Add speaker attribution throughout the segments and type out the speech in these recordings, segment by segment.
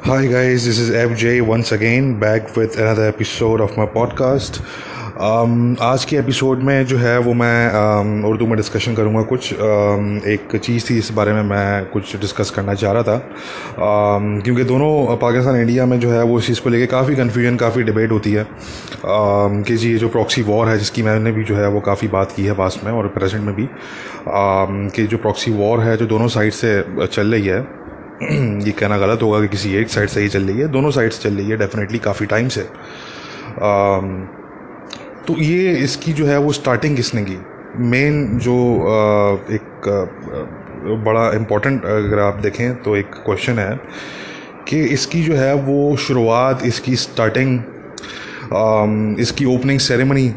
Speaker 1: Hi guys, this is FJ once again back with another episode of my podcast. Um, आज के episode में जो है वो मैं um, उर्दू में डिस्कशन करूँगा कुछ um, एक चीज़ थी इस बारे में मैं कुछ डिस्कस करना चाह रहा था। Um, क्योंकि दोनों पाकिस्तान इंडिया में जो है वो इस चीज़ को लेके काफ़ी कन्फ्यूज़न काफ़ी डिबेट होती है। Um, कि जी ये जो प्रॉक्सी वॉर है जिसकी मैंने भी जो है वो काफ़ी बात की है पास में और प्रेजेंट में भी। Um, कि जो प्रॉक्सी वॉर है जो दोनों साइड से चल रही है ये कहना गलत होगा कि किसी एक साइड से ही चल रही है, दोनों साइड से चल रही है डेफिनेटली काफ़ी टाइम से तो ये इसकी जो है वो स्टार्टिंग किसने की? मेन जो एक बड़ा इम्पोर्टेंट अगर आप देखें तो एक क्वेश्चन है कि इसकी जो है वो शुरुआत, इसकी स्टार्टिंग इसकी ओपनिंग सेरेमनी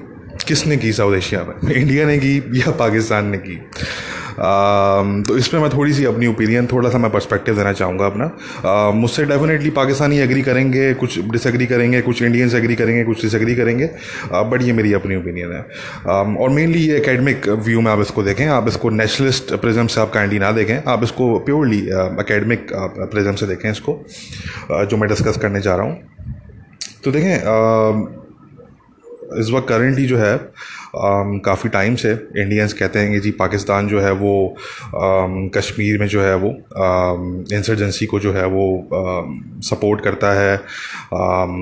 Speaker 1: किसने की साउथ एशिया में? इंडिया ने की या पाकिस्तान ने की? तो इस पर मैं थोड़ी सी अपनी ओपिनियन थोड़ा सा मैं पर्सपेक्टिव देना चाहूँगा अपना। Uh, मुझसे डेफिनेटली पाकिस्तानी एग्री करेंगे कुछ डिसएग्री करेंगे कुछ इंडियंस एग्री करेंगे कुछ डिसएग्री करेंगे। बट uh, ये मेरी अपनी ओपिनियन है। Um, और मेनली ये अकेडमिक व्यू में आप इसको देखें आप इसको नेशनलिस्ट प्रिज्म से आप काइंडली ना देखें आप इसको प्योरली अकेडमिक प्रिज्म से देखें इसको uh, जो मैं डिस्कस करने जा रहा हूँ। तो देखें इस वक्त करेंटली जो है काफ़ी टाइम से इंडियंस कहते हैं कि जी पाकिस्तान जो है वो कश्मीर में जो है वो इंसर्जेंसी को जो है वो सपोर्ट करता है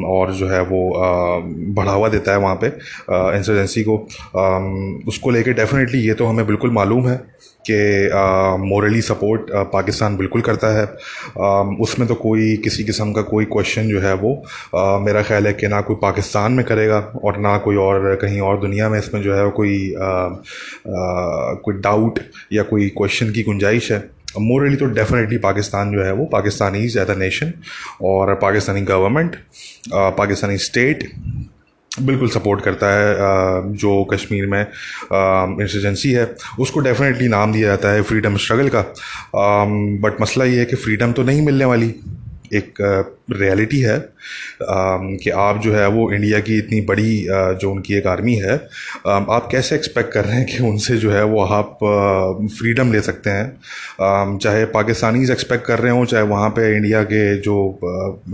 Speaker 1: और जो है वो बढ़ावा देता है वहाँ पे इंसर्जेंसी को। उसको लेके डेफिनेटली ये तो हमें बिल्कुल मालूम है। कि मोरली सपोर्ट पाकिस्तान बिल्कुल करता है। आ, उसमें तो कोई किसी किस्म का कोई क्वेश्चन जो है वो आ, मेरा ख्याल है कि ना कोई पाकिस्तान में करेगा और ना कोई और कहीं और दुनिया में इसमें जो है कोई आ, आ, कोई डाउट या कोई क्वेश्चन की गुंजाइश है। मोरली तो डेफिनेटली पाकिस्तान जो है वो पाकिस्तानी एज अ नेशन और पाकिस्तानी गवर्नमेंट पाकिस्तानी स्टेट बिल्कुल सपोर्ट करता है जो कश्मीर में इंसर्जेंसी है, उसको डेफिनेटली नाम दिया जाता है फ्रीडम स्ट्रगल का। बट मसला ये है कि फ्रीडम तो नहीं मिलने वाली। एक रियलिटी है कि आप जो है वो इंडिया की इतनी बड़ी जो उनकी एक आर्मी है आप कैसे एक्सपेक्ट कर रहे हैं कि उनसे जो है वो आप फ्रीडम ले सकते हैं? चाहे पाकिस्तानीज एक्सपेक्ट कर रहे हों, चाहे वहाँ पे इंडिया के जो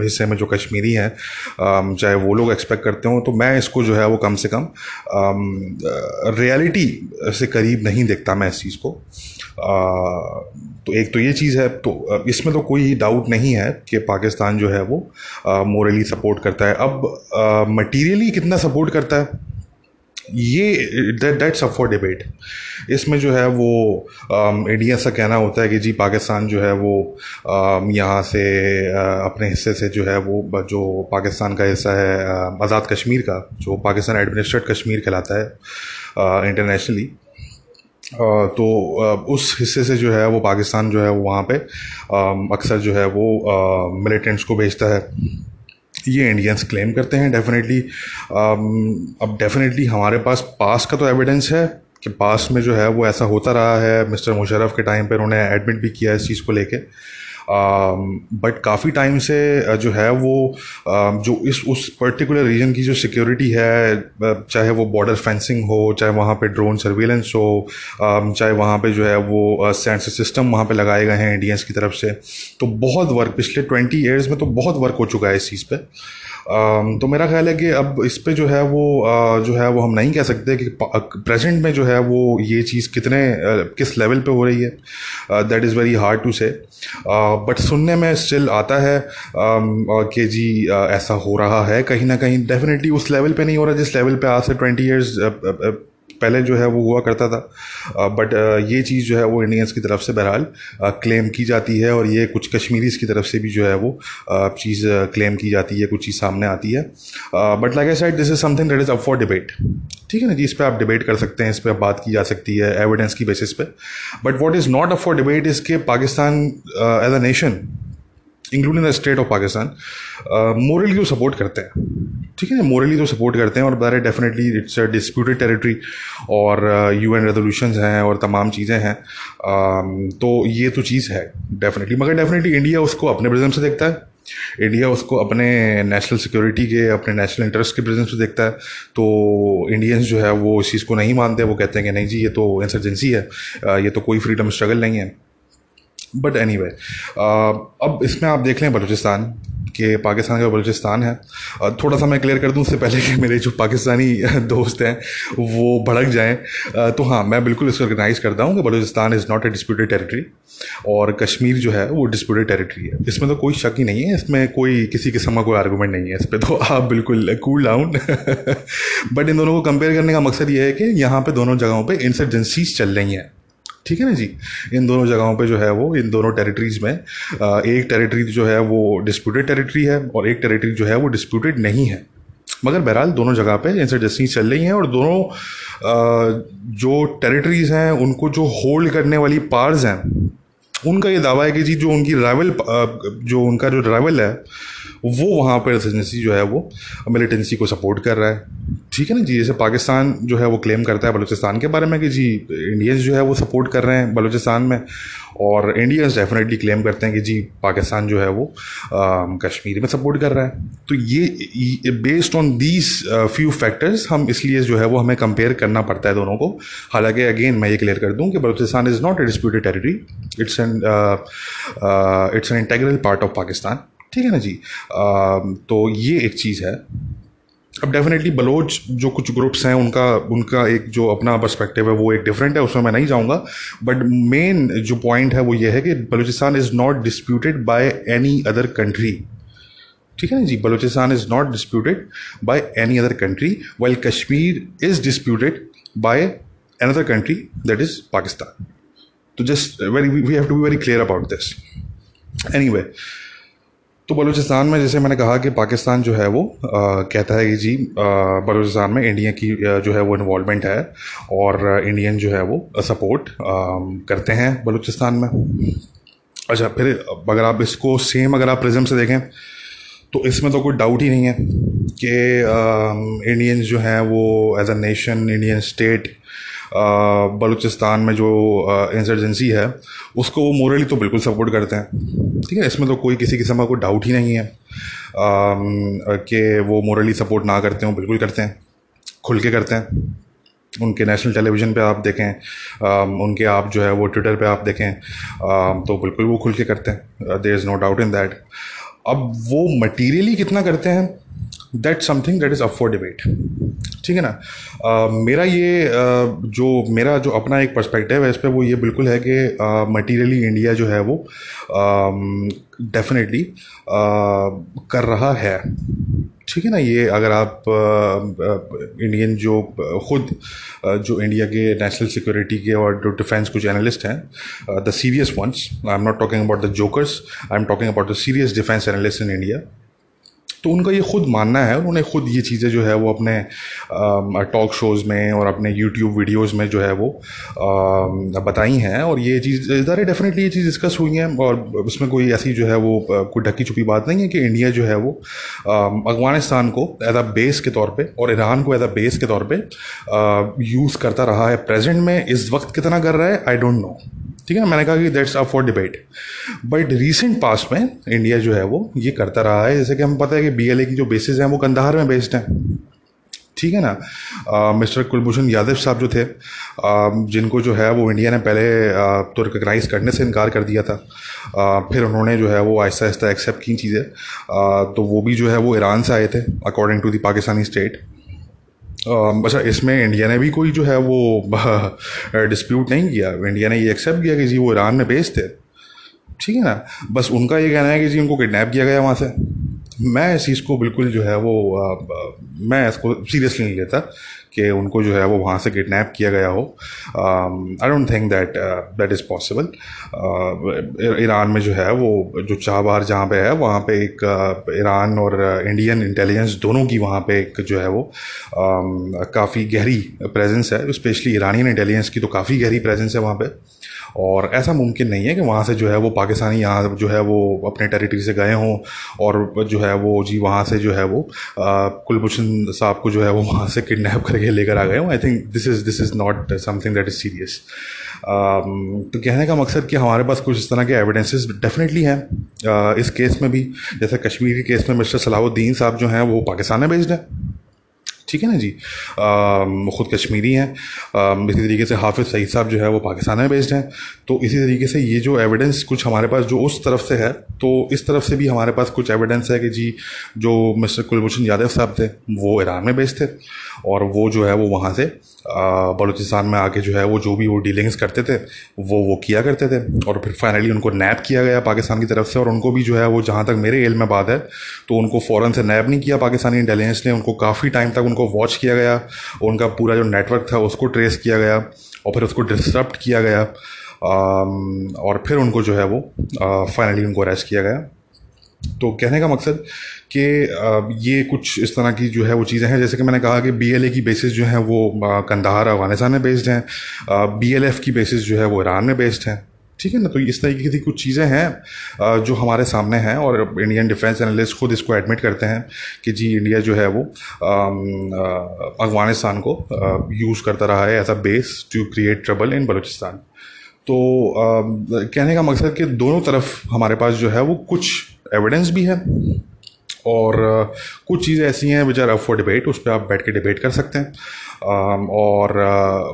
Speaker 1: हिस्से में जो कश्मीरी हैं चाहे वो लोग एक्सपेक्ट करते हों तो मैं इसको जो है वो कम से कम रियलिटी से करीब नहीं देखता मैं इस चीज़ को। तो एक तो ये चीज़ है तो इसमें तो कोई डाउट नहीं है कि पाकिस्तान जो है वो मोरली सपोर्ट करता है। अब मटीरियली कितना सपोर्ट करता है? ये दैट्स अप फॉर डिबेट इसमें जो है वो इंडिया से कहना होता है कि जी पाकिस्तान जो है वो यहाँ से अपने हिस्से से जो है वो जो पाकिस्तान का हिस्सा है आज़ाद कश्मीर का, जो पाकिस्तान एडमिनिस्ट्रेट कश्मीर कहलाता है इंटरनेशनली तो उस हिस्से से जो है, वो पाकिस्तान जो है, वो वहाँ पे अक्सर जो है, वो मिलिटेंट्स को भेजता है। ये इंडियंस क्लेम करते हैं डेफिनेटली अब डेफिनेटली हमारे पास पास का तो एविडेंस है कि पास में जो है, वो ऐसा होता रहा है। मिस्टर मुशरफ के टाइम पर उन्होंने एडमिट भी किया इस चीज़ को लेके। बट काफ़ी टाइम से जो है वो जो इस, उस पर्टिकुलर रीजन की जो सिक्योरिटी है चाहे वो बॉर्डर फेंसिंग हो, चाहे वहाँ पे ड्रोन सर्वेलेंस हो चाहे वहाँ पे जो है वो सेंसर सिस्टम वहाँ पे लगाए गए हैं इंडियंस की तरफ़ से तो बहुत वर्क पिछले ट्वेंटी ईयर्स में तो बहुत वर्क हो चुका है इस चीज़ पे। तो मेरा ख्याल है कि अब इस पर जो है वो जो है वो हम नहीं कह सकते कि प्रेजेंट में जो है वो ये चीज़ कितने किस लेवल पे हो रही है। That is very hard to say but सुनने में स्टिल आता है कि जी ऐसा हो रहा है, कहीं ना कहीं डेफिनेटली उस लेवल पे नहीं हो रहा जिस लेवल पे आज से ट्वेंटी ईयर्स पहले जो है वो हुआ करता था। बट ये चीज़ जो है वो इंडियंस की तरफ़ से बहरहाल क्लेम की जाती है और ये कुछ कश्मीरीज की तरफ़ से भी जो है वो चीज़ क्लेम की जाती है, कुछ चीज़ सामने आती है। But like aside this is something that is up for debate ठीक है ना जी? इस पर आप डिबेट कर सकते हैं, इस पर बात की जा सकती है एविडेंस की बेसिस पे। But what is not up for debate is के Pakistan as a nation including the state of Pakistan morally तो सपोर्ट करते हैं? ठीक है ना मोरली तो सपोर्ट करते हैं और बता रहे डेफिनेटली इट्स डिस्प्यूटेड टेरिटरी और यू एन रेजोल्यूशन हैं और तमाम चीज़ें हैं। Um, तो ये तो चीज़ है डेफिनेटली मगर डेफिनेटली इंडिया उसको अपने प्रिज्म से देखता है। इंडिया उसको अपने नेशनल सिक्योरिटी के अपने नेशनल इंटरेस्ट के प्रेजेंस से देखता है। तो इंडियंस जो है वो इस चीज़ को नहीं मानते वो कहते हैं कि नहीं जी ये तो इंसर्जेंसी है uh, ये तो कोई फ्रीडम स्ट्रगल नहीं है। बट एनी uh, अब इसमें आप देख लें बलूचिस्तान कि पाकिस्तान का बलूचिस्तान है। थोड़ा सा मैं क्लियर कर दूँ उससे पहले कि मेरे जो पाकिस्तानी दोस्त हैं वो भड़क जाएँ। तो हाँ मैं बिल्कुल इसको ऑर्गेनाइज करता हूँ कि Balochistan is not a disputed territory और कश्मीर जो है वो डिस्प्यूटेड टेरिटरी है। इसमें तो कोई शक ही नहीं है इसमें कोई किसी किस्म का कोई आर्गूमेंट नहीं है। इस पर तो आप बिल्कुल कूल डाउन बट इन दोनों को कंपेयर करने का मकसद ये है कि यहाँ पर दोनों जगहों पर इंसर्जेंसीज चल रही हैं। ठीक है ना जी? इन दोनों जगहों पे जो है वो, इन दोनों टेरिटरीज में एक टेरिटरी जो है वो डिस्प्यूटेड टेरिटरी है और एक टेरिटरी जो है वो डिस्प्यूटेड नहीं है। मगर बहरहाल दोनों जगह पे इंसर्जेंसी चल रही हैं और दोनों जो टेरिटरीज हैं, उनको जो होल्ड करने वाली पार्स हैं, उनका ये दावा है कि जी, जो उनकी राइवल जो उनका जो राइवल है वो वहाँ पर इंसर्जेंसी जो है वो मिलिटेंसी को सपोर्ट कर रहा है। ठीक है ना जी? जैसे पाकिस्तान जो है वो क्लेम करता है बलूचिस्तान के बारे में कि जी इंडियंस जो है वो सपोर्ट कर रहे हैं बलूचिस्तान में। और इंडियंस डेफिनेटली क्लेम करते हैं कि जी, पाकिस्तान जो है वो कश्मीर में सपोर्ट कर रहा है। तो ये based on these few factors हम इसलिए जो है वो हमें कंपेयर करना पड़ता है दोनों को। हालाँकि अगेन मैं ये क्लियर कर दूँ कि Balochistan is not a disputed territory it's an it's an integral part of Pakistan. ठीक है ना जी? uh, तो ये एक चीज़ है। अब डेफिनेटली बलोच जो कुछ ग्रुप्स हैं उनका उनका एक जो अपना पर्सपेक्टिव है वो एक डिफरेंट है उसमें मैं नहीं जाऊँगा। बट मेन जो पॉइंट है वो ये है कि Balochistan is not disputed by any other country ठीक है ना जी? Balochistan is not disputed by any other country while Kashmir is disputed by another country that is Pakistan तो just very we have to be very clear about this anyway तो बलूचिस्तान में जैसे मैंने कहा कि पाकिस्तान जो है वो आ, कहता है कि जी बलूचिस्तान में इंडिया की जो है वो इन्वॉलमेंट है और इंडियन जो है वो सपोर्ट करते हैं बलूचिस्तान में। अच्छा फिर अगर आप इसको सेम अगर आप प्रिज्म से देखें तो इसमें तो कोई डाउट ही नहीं है कि इंडियंस जो हैं वो as a nation Indian state Balochistan में जो इंसर्जेंसी है उसको वो मोरली तो बिल्कुल सपोर्ट करते हैं। ठीक है? इसमें तो कोई किसी किस्म का कोई डाउट ही नहीं है। कि वो मोरली सपोर्ट ना करते हो बिल्कुल करते हैं। खुल के करते हैं। उनके नेशनल टेलीविज़न पे आप देखें आ, उनके आप जो है वो ट्विटर पे आप देखें आ, तो बिल्कुल वो खुल के करते हैं। There is no doubt in that अब वो मटीरियली कितना करते हैं? That something that is up for debate ठीक है ना? uh, मेरा ये uh, जो मेरा जो अपना एक पर्सपेक्टिव है इस पर वो ये बिल्कुल है कि मटीरियली इंडिया जो है वो डेफिनेटली कर रहा है। ठीक है ना? ये अगर आप इंडियन जो खुद जो इंडिया के नेशनल सिक्योरिटी के और जो डिफेंस कुछ एनालिस्ट हैं the serious ones I am not talking about the jokers I am talking about the serious defence analyst in India तो उनका ये खुद मानना है, उन्होंने खुद ये चीज़ें जो है वो अपने टॉक शोज़ में और अपने यूट्यूब वीडियोज़ में जो है वो बताई हैं और ये चीज़ ज़रा डेफिनेटली ये चीज़ डिस्कस हुई है और उसमें कोई ऐसी जो है वो कोई ढकी छुपी बात नहीं है कि इंडिया जो है वो अफ़गानिस्तान को एज अ बेस के तौर पर और ईरान को एज अ बेस के तौर पर यूज़ करता रहा है प्रेजेंट में, इस वक्त कितना कर रहा है आई डोंट नो ठीक है ना? मैंने कहा कि that's up for debate but recent past में इंडिया जो है वो ये करता रहा है। जैसे कि हमें पता है कि बीएलए की जो बेसिस हैं वो कंधार में बेस्ड हैं। ठीक है ना? मिस्टर कुलभूषण यादव साहब जो थे आ, जिनको जो है वो इंडिया ने पहले तो रिकगनाइज करने से इनकार कर दिया था। आ, फिर उन्होंने जो है वो आहिस्ता आहिस्ता एक्सेप्ट की चीज़ें। तो वो भी जो है वो ईरान से आए थे according to the Pakistani state अच्छा इसमें इंडिया ने भी कोई जो है वो डिस्प्यूट नहीं किया। इंडिया ने ये एक्सेप्ट किया कि जी वो ईरान में बेस्ड थे। ठीक है ना? बस उनका ये कहना है कि जी उनको किडनैप किया गया वहाँ से। मैं इस चीज़ को बिल्कुल जो है वो आ, आ, मैं इसको सीरियसली नहीं लेता। कि उनको जो है वो वहाँ से किडनैप किया गया हो। I don't think that that is possible Iran में जो है वो, जो चाबार जहाँ पे है, वहाँ पे एक ईरान और इंडियन इंटेलिजेंस दोनों की वहाँ पे एक जो है वो काफ़ी गहरी प्रेजेंस है। स्पेशली ईरानियन इंटेलिजेंस की तो काफ़ी गहरी प्रेजेंस है वहाँ पे। और ऐसा मुमकिन नहीं है कि वहाँ से जो है वो पाकिस्तानी यहाँ जो है वो अपने टेरिटरी से गए हों और जो है वो जी वहाँ से जो है वो कुलभूषण साहब को जो है वो वहाँ से किडनैप करके लेकर आ गए हों। I think this is this is not something that is serious तो कहने का मकसद कि हमारे पास कुछ इस तरह के एविडेंसेस डेफिनेटली हैं इस केस में भी। जैसे कश्मीर के केस में मिस्टर सलाहुद्दीन साहब जो हैं वो पाकिस्तान में बेस्ड हैं। ठीक है ना जी? वो ख़ुद कश्मीरी हैं। इसी तरीके से हाफिज़ सईद साहब जो है वो पाकिस्तान में बेस्ड हैं। तो इसी तरीके से ये जो एविडेंस कुछ हमारे पास जो उस तरफ़ से है तो इस तरफ़ से भी हमारे पास कुछ एविडेंस है कि जी, जो मिस्टर कुलभूषण यादव साहब थे, वो ईरान में बेस्ड थे और वो जो है वो वहाँ से बलूचिस्तान में आके जो है वो जो भी वो डीलिंग्स करते थे, वो वो किया करते थे। और फिर फाइनली उनको नैप किया गया पाकिस्तान की तरफ़ से और उनको भी जो है वो जहाँ तक मेरे एल में बात है तो उनको फ़ौरन से नैप नहीं किया पाकिस्तानी इंटेलिजेंस ने। उनको काफ़ी टाइम तक उनको वॉच किया गया, उनका पूरा जो नेटवर्क था उसको ट्रेस किया गया और फिर उसको डिस्टर्ब किया गया। और फिर उनको जो है वो फाइनली उनको अरेस्ट किया गया। तो कहने का मकसद कि ये कुछ इस तरह की जो है वो चीज़ें हैं। जैसे कि मैंने कहा कि बी एल ए की बेसिस जो हैं वो कंधार अफ़गानिस्तान में बेस्ड हैं। बी एल एफ़ की बेसिस जो है वो ईरान में बेस्ड हैं। ठीक है ना? तो इस तरीके की कुछ चीज़ें हैं जो हमारे सामने हैं और इंडियन डिफेंस एनालिस्ट खुद इसको एडमिट करते हैं कि जी इंडिया जो है वो अफ़गानिस्तान को यूज़ करता रहा है as a base to create trouble in Balochistan. तो कहने का मकसद कि दोनों तरफ़ हमारे पास जो है वो कुछ एविडेंस भी है। और कुछ चीज़ें ऐसी हैं which are up for debate उस पर आप बैठ के डिबेट कर सकते हैं। और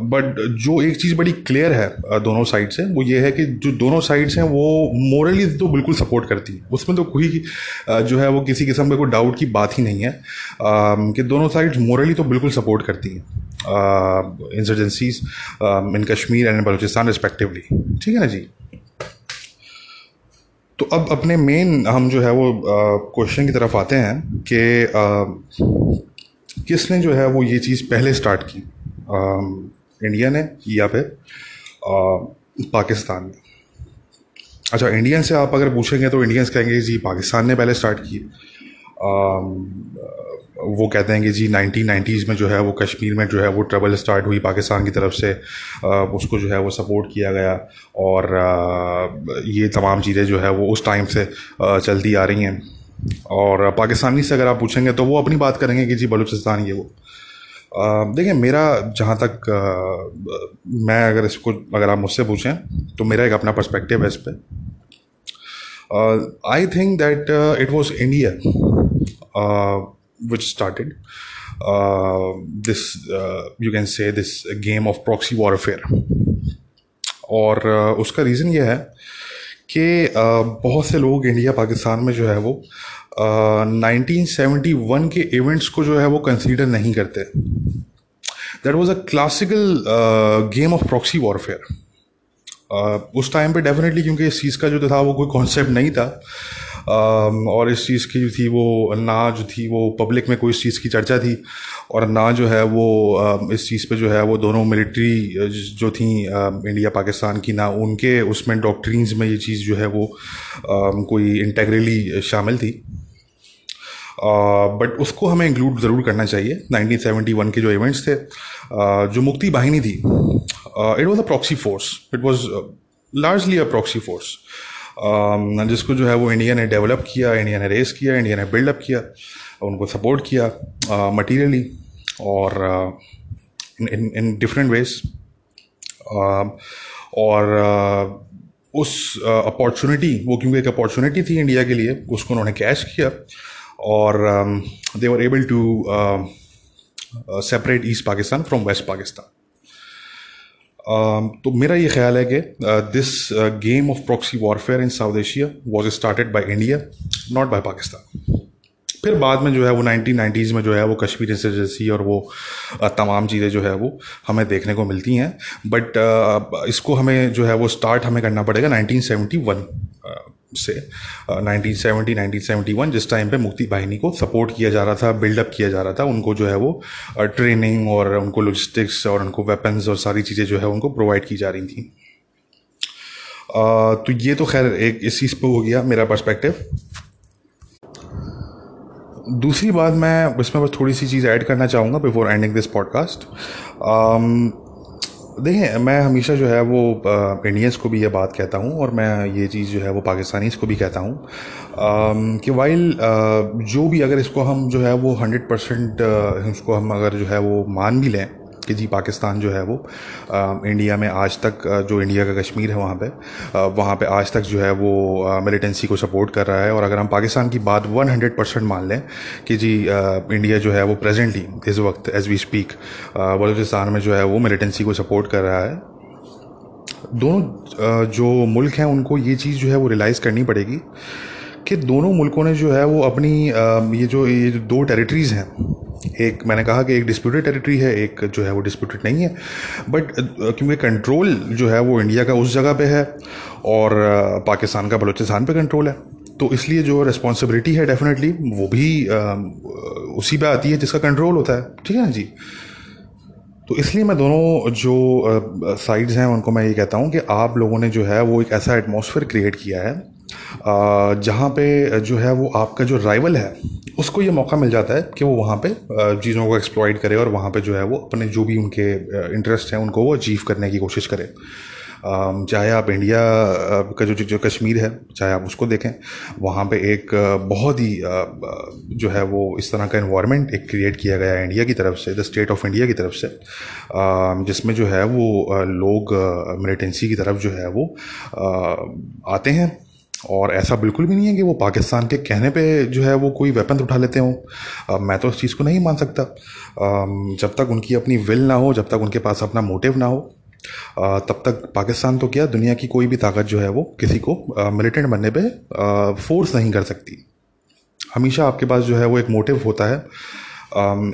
Speaker 1: बट जो एक चीज़ बड़ी क्लियर है दोनों साइड से, वो ये है कि जो दोनों साइड्स हैं, वो मोरली तो बिल्कुल सपोर्ट करती है। उसमें तो कोई जो है वो किसी किस्म का कोई डाउट की बात ही नहीं है। कि दोनों साइड्स मोरली तो बिल्कुल सपोर्ट करती हैं insurgencies in Kashmir and Balochistan respectively ठीक है ना जी? तो अब अपने मेन हम जो है वो क्वेश्चन की तरफ़ आते हैं कि किसने जो है वो ये चीज़ पहले स्टार्ट की? आ, इंडिया ने या फिर पाकिस्तान ने? अच्छा इंडियन से आप अगर पूछेंगे तो इंडियंस कहेंगे जी पाकिस्तान ने पहले स्टार्ट की वो कहते हैं कि जी नाइनटीन नाइन्टीज़ में जो है वो कश्मीर में जो है वो ट्रबल स्टार्ट हुई पाकिस्तान की तरफ़ से। उसको जो है वो सपोर्ट किया गया और ये तमाम चीज़ें जो है वो उस टाइम से चलती आ रही हैं। और पाकिस्तानी से अगर आप पूछेंगे तो वो अपनी बात करेंगे कि जी बलूचिस्तान ये वो। देखिए मेरा जहाँ तक आ, मैं अगर इसको अगर आप मुझसे पूछें तो मेरा एक अपना पर्सपेक्टिव है इस पर I think that it was India which started uh, this uh, you can say this game of proxy warfare. और uh, उसका रीज़न ये है कि बहुत से लोग इंडिया पाकिस्तान में जो है वो नाइनटीन सेवेंटी वन के इवेंट्स को जो है वो कंसीडर नहीं करते. That was a classical game of proxy warfare उस टाइम पे डेफिनेटली क्योंकि इस चीज़ का जो था वो कोई कॉन्सेप्ट नहीं था. और इस चीज़ की थी वो ना जो थी वो पब्लिक में कोई इस चीज़ की चर्चा थी और ना जो है वो इस चीज़ पे जो है वो दोनों मिलिट्री जो थी इंडिया पाकिस्तान की ना उनके, उसमें डॉक्ट्रीन्स में ये चीज़ जो है वो कोई इंटेग्रली शामिल थी। बट उसको हमें इंक्लूड ज़रूर करना चाहिए। 1971 के जो इवेंट्स थे जो मुक्ति बाहिनी थी it was a proxy force it was largely a proxy force जिसको जो है वो इंडिया ने डेवलप किया इंडिया ने रेस किया इंडिया ने बिल्डअप किया, उनको सपोर्ट किया मटीरियली और इन डिफरेंट वेज और उस अपॉर्चुनिटी वो क्योंकि एक अपॉर्चुनिटी थी इंडिया के लिए, उसको उन्होंने कैश किया और they were able to separate East Pakistan from West Pakistan तो मेरा ये ख्याल है कि this game of proxy warfare in South Asia was started by India not by Pakistan फिर बाद में जो है वो नाइनटीन नाइन्टीज़ में जो है वो कश्मीर इंसर्जेंसी और वो तमाम चीज़ें जो है वो हमें देखने को मिलती हैं। बट इसको हमें जो है वो स्टार्ट हमें करना पड़ेगा नाइनटीन सेवेंटी वन से nineteen seventy nineteen seventy one जिस टाइम पे मुक्ति बाहिनी को सपोर्ट किया जा रहा था बिल्डअप किया जा रहा था, उनको जो है वो ट्रेनिंग और उनको लॉजिस्टिक्स और उनको वेपन्स और सारी चीज़ें जो है उनको प्रोवाइड की जा रही थी। तो ये तो खैर एक इस चीज़ पर हो गया मेरा पर्सपेक्टिव दूसरी बात मैं इसमें बस थोड़ी सी चीज़ ऐड करना चाहूँगा बिफोर एंडिंग दिस पॉडकास्ट देखें मैं हमेशा जो है वो इंडियंस को भी ये बात कहता हूँ और मैं ये चीज़ जो है वो पाकिस्तानीज़ को भी कहता हूँ। कि वाइल जो भी अगर इसको हम जो है वो हंड्रेड परसेंट इसको हम अगर जो है वो मान भी लें कि जी पाकिस्तान जो है वो इंडिया में आज तक जो इंडिया का कश्मीर है वहाँ पे वहाँ पे आज तक जो है वो मिलिटेंसी को सपोर्ट कर रहा है और अगर हम पाकिस्तान की बात 100 परसेंट मान लें कि जी इंडिया जो है वो प्रेजेंटली इस वक्त एज वी स्पीक बलूचिस्तान में जो है वो मिलिटेंसी को सपोर्ट कर रहा है। दोनों जो मुल्क हैं उनको ये चीज़ जो है वो रियलाइज़ करनी पड़ेगी कि दोनों मुल्कों ने जो है वो अपनी ये जो ये जो दो टेरिटरीज़ हैं एक मैंने कहा कि एक डिस्प्यूटेड टेरिटरी है, एक जो है वो डिस्प्यूटेड नहीं है। बट क्योंकि कंट्रोल जो है वो इंडिया का उस जगह पे है और पाकिस्तान का बलूचिस्तान पे कंट्रोल है। तो इसलिए जो रिस्पॉन्सिबिलिटी है डेफिनेटली वो भी उसी पे आती है जिसका कंट्रोल होता है। ठीक है ना जी? तो इसलिए मैं दोनों जो साइड्स हैं उनको मैं ये कहता हूँ कि आप लोगों ने जो है वो एक ऐसा एटमॉस्फेयर क्रिएट किया है जहाँ पे जो है वो आपका जो राइवल है, उसको ये मौका मिल जाता है कि वो वहाँ पे चीज़ों को एक्सप्लॉइट करे और वहाँ पे जो है वो अपने जो भी उनके इंटरेस्ट हैं, उनको वो अचीव करने की कोशिश करे। चाहे आप इंडिया का जो जो कश्मीर है, चाहे आप उसको देखें, वहाँ पे एक बहुत ही जो है वो इस तरह का इन्वायरमेंट एक क्रिएट किया गया है इंडिया की तरफ़ से द स्टेट ऑफ़ इंडिया की तरफ़ से। जिसमें जो है वो लोग मिलिटेंसी की तरफ़ जो है वो आते हैं। और ऐसा बिल्कुल भी नहीं है कि वो पाकिस्तान के कहने पे जो है वो कोई वेपन उठा लेते हों। मैं तो इस चीज़ को नहीं मान सकता। जब तक उनकी अपनी विल ना हो, जब तक उनके पास अपना मोटिव ना हो तब तक पाकिस्तान तो क्या दुनिया की कोई भी ताकत जो है वो किसी को मिलिटेंट बनने पे फोर्स नहीं कर सकती। हमेशा आपके पास जो है वो एक मोटिव होता है।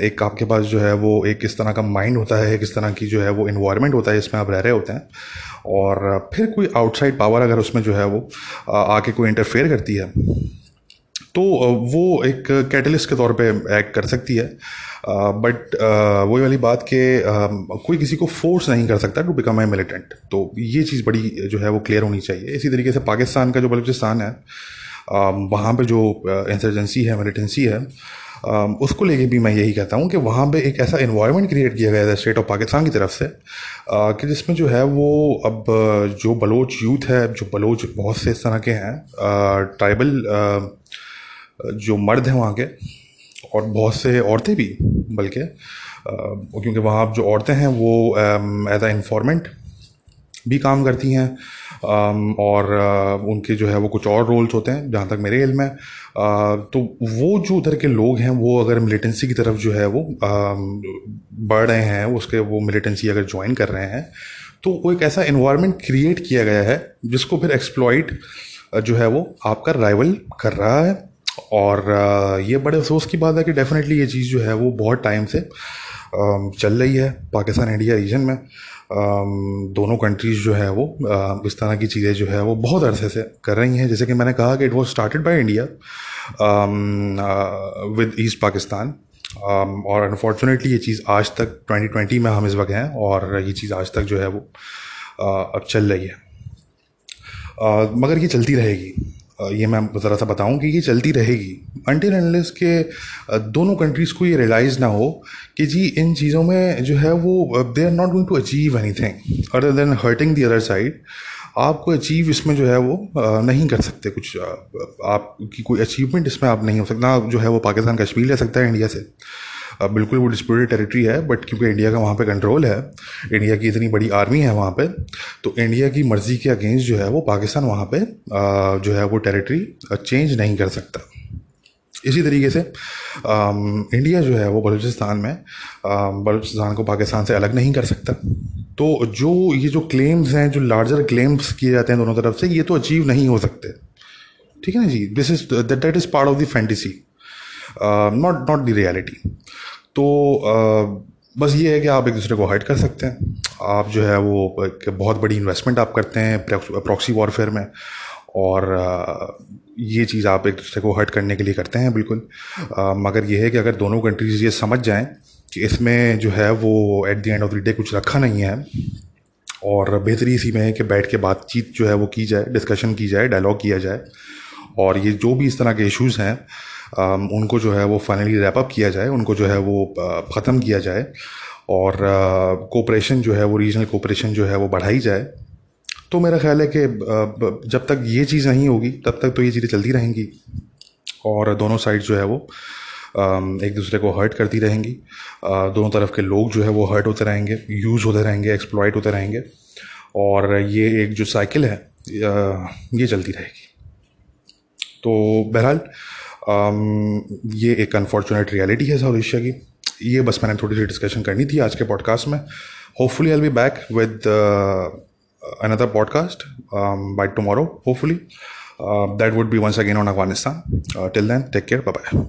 Speaker 1: एक आपके पास जो है वो एक किस तरह का माइंड होता है किस तरह की जो है वो इन्वायरमेंट होता है, जिसमें आप रह रहे होते हैं। और फिर कोई आउटसाइड पावर अगर उसमें जो है वो आके कोई इंटरफेयर करती है तो वो एक कैटलिस्ट के तौर पे एक्ट कर सकती है। बट वही वाली बात कि कोई किसी को फोर्स नहीं कर सकता टू बिकम ए मिलिटेंट तो ये चीज़ बड़ी, जो है वो क्लियर होनी चाहिए। इसी तरीके से पाकिस्तान का जो बलूचिस्तान है वहाँ पे जो इंसर्जेंसी है मिलिटेंसी है उसको लेके भी मैं यही कहता हूँ कि वहाँ पे एक ऐसा इन्वायरमेंट क्रिएट किया गया है स्टेट ऑफ़ पाकिस्तान की तरफ़ से कि जिसमें जो है वो अब, जो बलोच यूथ है, जो बलोच बहुत से इस तरह के हैं ट्राइबल जो मर्द हैं वहाँ के, और बहुत से औरतें भी, बल्कि क्योंकि वहाँ जो औरतें हैं वो एज आ इंफॉर्मेंट भी काम करती हैं और उनके जो है वो कुछ और रोल्स होते हैं, जहाँ तक मेरे इल्म है। तो वो जो उधर के लोग हैं, वो अगर मिलिटेंसी की तरफ़ जो है वो बढ़ रहे हैं, उसके वो मिलिटेंसी अगर ज्वाइन कर रहे हैं तो वो एक ऐसा इन्वायरमेंट क्रिएट किया गया है, जिसको फिर एक्सप्लॉइट जो है वो आपका राइवल कर रहा है। और ये बड़े अफसोस की बात है कि डेफिनेटली ये चीज़ जो है वो बहुत टाइम से चल रही है पाकिस्तान इंडिया रीजन में। दोनों कंट्रीज़ जो है वो इस तरह की चीज़ें जो है वो बहुत अरसे से कर रही हैं। जैसे कि मैंने कहा कि it was started by India with East Pakistan और अनफॉर्चुनेटली ये चीज़ आज तक 2020 में हम इस वक्त हैं और ये चीज़ आज तक जो है वो अब चल रही है। मगर ये चलती रहेगी। ये मैं ज़रा सा बताऊँ कि ये चलती रहेगी। अनटिल एनलेस के दोनों कंट्रीज़ को ये रियलाइज़ ना हो कि जी, इन चीज़ों में जो है वो they are not going to achieve anything other than hurting the other side आपको अचीव इसमें जो है वो नहीं कर सकते कुछ आपकी कोई अचीवमेंट इसमें आप नहीं हो सकता जो है वो पाकिस्तान, कश्मीर ले सकता है, इंडिया से। बिल्कुल वो डिस्प्यूटेड टेरिटरी है बट क्योंकि इंडिया का वहाँ पे कंट्रोल है इंडिया की इतनी बड़ी आर्मी है वहाँ पे तो इंडिया की मर्ज़ी के अगेंस्ट जो है वो पाकिस्तान वहाँ पे जो है वो टेरिटरी चेंज नहीं कर सकता। इसी तरीके से इंडिया जो है वो बलूचिस्तान में बलूचिस्तान को पाकिस्तान से अलग नहीं कर सकता। तो जो ये जो क्लेम्स हैं, जो लार्जर क्लेम्स किए जाते हैं दोनों तरफ़ से, ये तो अचीव नहीं हो सकते। ठीक है ना जी? This is that is part of the fantasy not not the reality तो uh, बस ये है कि आप एक दूसरे को हाइड कर सकते हैं। आप जो है वो एक बहुत बड़ी इन्वेस्टमेंट आप करते हैं प्रॉक्सी वॉरफेयर में और uh, ये चीज़ आप एक दूसरे को हर्ट करने के लिए करते हैं बिल्कुल। Uh, मगर ये है कि अगर दोनों कंट्रीज़ ये समझ जाएँ कि इसमें जो है वो at the end of the day कुछ रखा नहीं है और बेहतरी इसी में है कि बैठ के बातचीत जो है वो की जाए डिस्कशन की जाए डायलॉग किया जाए और ये जो भी इस तरह के इश्यूज़ हैं उनको जो है वो फाइनली रैपअप किया जाए, उनको जो है वो ख़त्म किया जाए और कोऑपरेशन जो है वो रीजनल कोऑपरेशन जो है वो बढ़ाई जाए। तो मेरा ख्याल है कि जब तक ये चीज़ नहीं होगी, तब तक तो ये चीज़ें चलती रहेंगी और दोनों साइड जो है वो एक दूसरे को हर्ट करती रहेंगी। दोनों तरफ़ के लोग जो है वो हर्ट होते रहेंगे यूज़ होते रहेंगे एक्सप्लॉयट होते रहेंगे और ये एक जो साइकिल है ये चलती रहेगी। तो बहरहाल um, ये एक अनफॉर्चुनेट रियलिटी है साउथ एशिया की। ये बस मैंने थोड़ी सी डिस्कशन करनी थी आज के पॉडकास्ट में। Hopefully I be back with another podcast by tomorrow hopefully that would be once again on Afghanistan till then take care bye bye